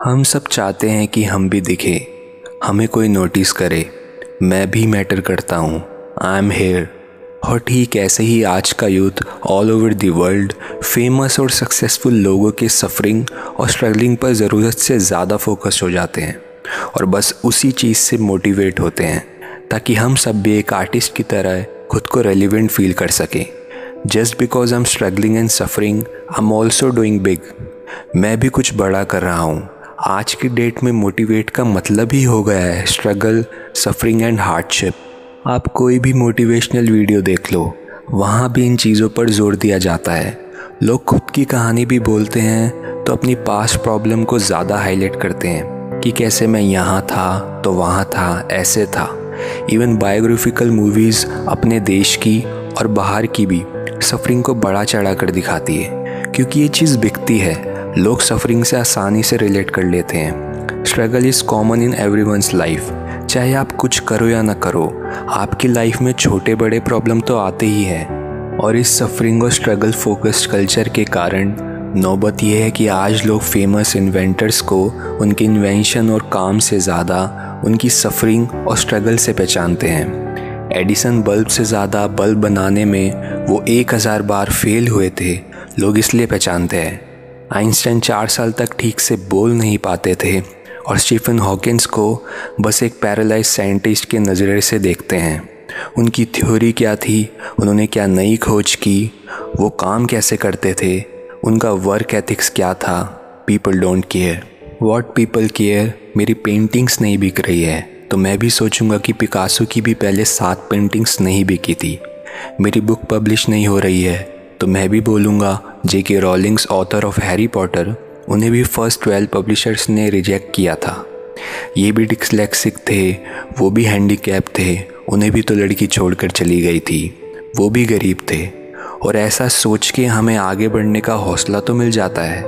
हम सब चाहते हैं कि हम भी दिखे। हमें कोई नोटिस करे। मैं भी मैटर करता हूँ। आई एम हेयर और ठीक ऐसे ही आज का youth all over the world famous और सक्सेसफुल लोगों के सफरिंग और स्ट्रगलिंग पर ज़रूरत से ज़्यादा फोकस हो जाते हैं। और बस उसी चीज़ से मोटिवेट होते हैं, ताकि हम सब भी एक आर्टिस्ट की तरह खुद को रेलिवेंट फील कर सकें। Just because I am struggling and suffering I am also doing big मैं भी कुछ बड़ा कर रहा हूँ। आज की डेट में मोटिवेट का मतलब ही हो गया है स्ट्रगल सफरिंग एंड हार्डशिप आप कोई भी मोटिवेशनल वीडियो देख लो, वहाँ भी इन चीज़ों पर ज़ोर दिया जाता है। लोग खुद की कहानी भी बोलते हैं तो अपनी पास्ट प्रॉब्लम को ज़्यादा हाईलाइट करते हैं, कि कैसे मैं यहाँ था तो वहाँ था, ऐसे था। इवन बायोग्राफिकल मूवीज़ अपने देश की और बाहर की भी सफरिंग को बड़ा चढ़ा कर दिखाती है, क्योंकि ये चीज़ बिकती है। लोग सफरिंग से आसानी से रिलेट कर लेते हैं। Struggle is common in every one's life चाहे आप कुछ करो या ना करो, आपकी लाइफ में छोटे बड़े प्रॉब्लम तो आते ही हैं। और इस सफरिंग और स्ट्रगल फोकस्ड कल्चर के कारण, नौबत यह है कि आज लोग फ़ेमस इन्वेंटर्स को, उनके इन्वेंशन और काम से ज़्यादा, उनकी सफरिंग और स्ट्रगल से पहचानते हैं। एडिसन बल्ब से ज़्यादा बल्ब बनाने में वो एक हज़ार बार फेल हुए थे, लोग इसलिए पहचानते हैं। आइंस्टाइन चार साल तक ठीक से बोल नहीं पाते थे और स्टीफन हॉकिंस को बस एक पैरालाइज साइंटिस्ट के नज़रिए से देखते हैं। उनकी थ्योरी क्या थी? उन्होंने क्या नई खोज की? वो काम कैसे करते थे? उनका वर्क एथिक्स क्या था? People don't care what people care मेरी पेंटिंग्स नहीं बिक रही है। तो मैं भी सोचूँगा कि पिकासो की भी पहले सात पेंटिंग्स नहीं बिकी थी। मेरी बुक पब्लिश नहीं हो रही है। तो मैं भी बोलूँगा J K Rowlings author of Harry Potter उन्हें भी फ़र्स्ट ट्वेल्व पब्लिशर्स ने रिजेक्ट किया था। ये भी डिक्सलेक्सिक थे, वो भी हैंडीकैप थे, उन्हें भी तो लड़की छोड़कर चली गई थी, वो भी गरीब थे। और ऐसा सोच के हमें आगे बढ़ने का हौसला तो मिल जाता है।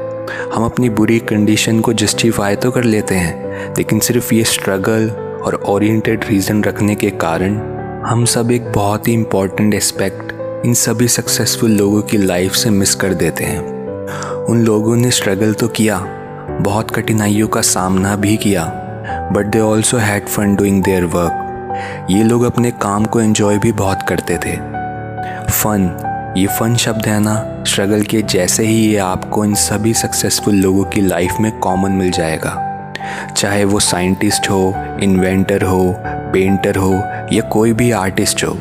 हम अपनी बुरी कंडीशन को जस्टिफाई तो कर लेते हैं, लेकिन सिर्फ़ ये स्ट्रगल और ओरिएंटेड रीज़न रखने के कारण हम सब एक बहुत ही इंपॉर्टेंट एस्पेक्ट इन सभी सक्सेसफुल लोगों की लाइफ से मिस कर देते हैं। उन लोगों ने स्ट्रगल तो किया, बहुत कठिनाइयों का सामना भी किया but they also had fun doing their work ये लोग अपने काम को एंजॉय भी बहुत करते थे। फन ये फन शब्द है ना? स्ट्रगल के जैसे ही ये आपको इन सभी सक्सेसफुल लोगों की लाइफ में कॉमन मिल जाएगा। चाहे वो साइंटिस्ट हो इन्वेंटर हो पेंटर हो, या कोई भी आर्टिस्ट हो।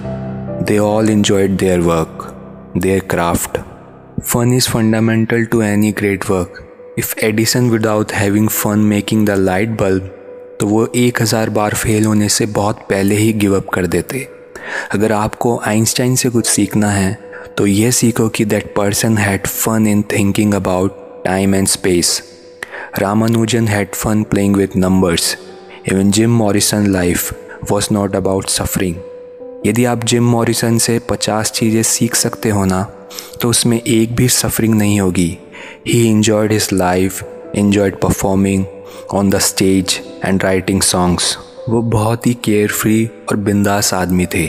They all enjoyed their work, their craft. Fun is fundamental to any great work. If Edison without having fun making the light bulb, तो वो एक हज़ार बार फेल होने से बहुत पहले ही गिव अप कर देते अगर आपको आइंस्टाइन से कुछ सीखना है तो ये सीखो कि that person had fun in thinking about time and space Ramanujan had fun playing with numbers even Jim Morrison life was not about suffering यदि आप जिम मॉरिसन से पचास चीज़ें सीख सकते हो ना तो उसमें एक भी सफरिंग नहीं होगी। He enjoyed his life enjoyed performing on the stage and writing songs वो बहुत ही केयर फ्री और बिंदास आदमी थे।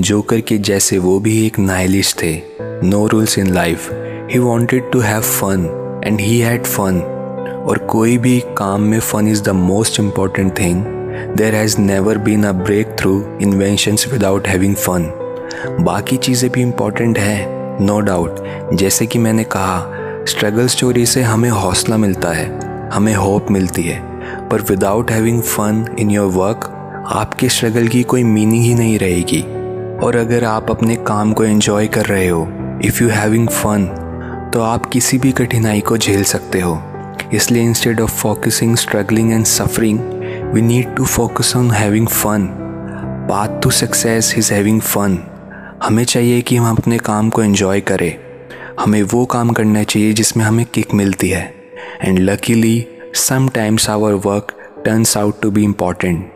जोकर के जैसे वो भी एक नाइलिश थे। No rules in life he wanted to have fun and he had fun और कोई भी काम में fun is the most important thing there has never been a breakthrough inventions without having fun बाकी चीज़ें भी इंपॉर्टेंट हैं नो डाउट जैसे कि मैंने कहा स्ट्रगल स्टोरी से हमें हौसला मिलता है, हमें होप मिलती है. पर without having fun in your work आपके स्ट्रगल की कोई मीनिंग ही नहीं रहेगी. और अगर आप अपने काम को एंजॉय कर रहे हो इफ़ यू हैविंग फन तो आप किसी भी कठिनाई को झेल सकते हो. इसलिए instead of focusing struggling and suffering We need to focus on having fun. Path to success is having fun. हमें चाहिए कि हम अपने काम को एंजॉय करें हमें वो काम करना चाहिए जिसमें हमें किक मिलती है and luckily sometimes our work turns out to be important